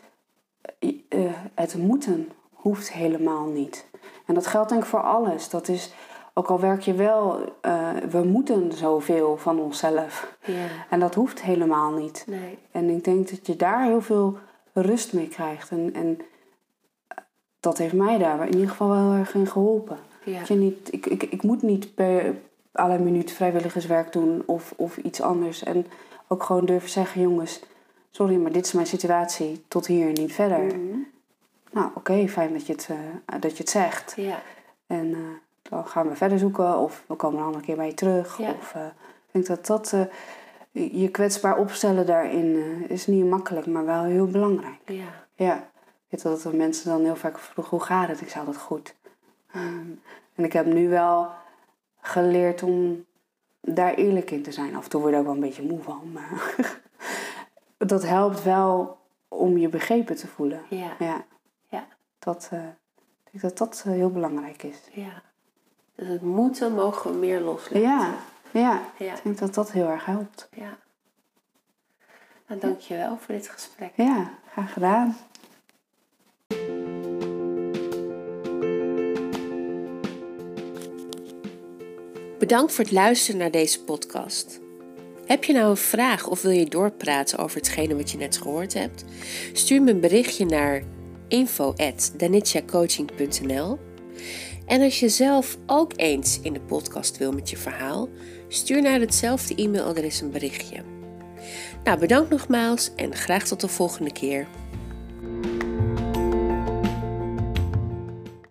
eh, het moeten hoeft helemaal niet. En dat geldt denk ik voor alles. Dat is, ook al werk je wel, eh, we moeten zoveel van onszelf. En dat hoeft helemaal niet. nee. En ik denk dat je daar heel veel rust mee krijgt. En, en dat heeft mij daar in ieder geval wel heel erg in geholpen. Ja. Je niet, ik, ik, ik moet niet per alle minuut vrijwilligerswerk doen of, of iets anders. En ook gewoon durven zeggen, jongens, sorry, maar dit is mijn situatie. Tot hier en niet verder. Mhm. Nou, oké, fijn dat je, het, eh, dat je het zegt. Ja, En eh, dan gaan we verder zoeken of we komen een andere keer bij je terug. Ja. Of, eh, ik denk dat dat, je kwetsbaar opstellen daarin is niet makkelijk, maar wel heel belangrijk. ja. Ja, weet dat de mensen dan heel vaak vroegen, hoe gaat het? Ik zei altijd goed. Ehm, en ik heb nu wel geleerd om daar eerlijk in te zijn. Af en toe word ik ook wel een beetje moe van. Maar dat helpt wel om je begrepen te voelen. Ja, Ja, ja, dat, eh, ik denk dat dat eh, heel belangrijk is. ja. Dus het moeten mogen we meer loslaten. Ja, ja. Ja. Ik denk dat dat heel erg helpt. ja. Nou, dankjewel voor dit gesprek. Ja, graag gedaan. Bedankt voor het luisteren naar deze podcast. Heb je nou een vraag of wil je doorpraten over hetgene wat je net gehoord hebt? Stuur me een berichtje naar info@danitjacoaching.nl. En als je zelf ook eens in de podcast wil met je verhaal, stuur naar hetzelfde e-mailadres een berichtje. Nou, bedankt nogmaals en graag tot de volgende keer.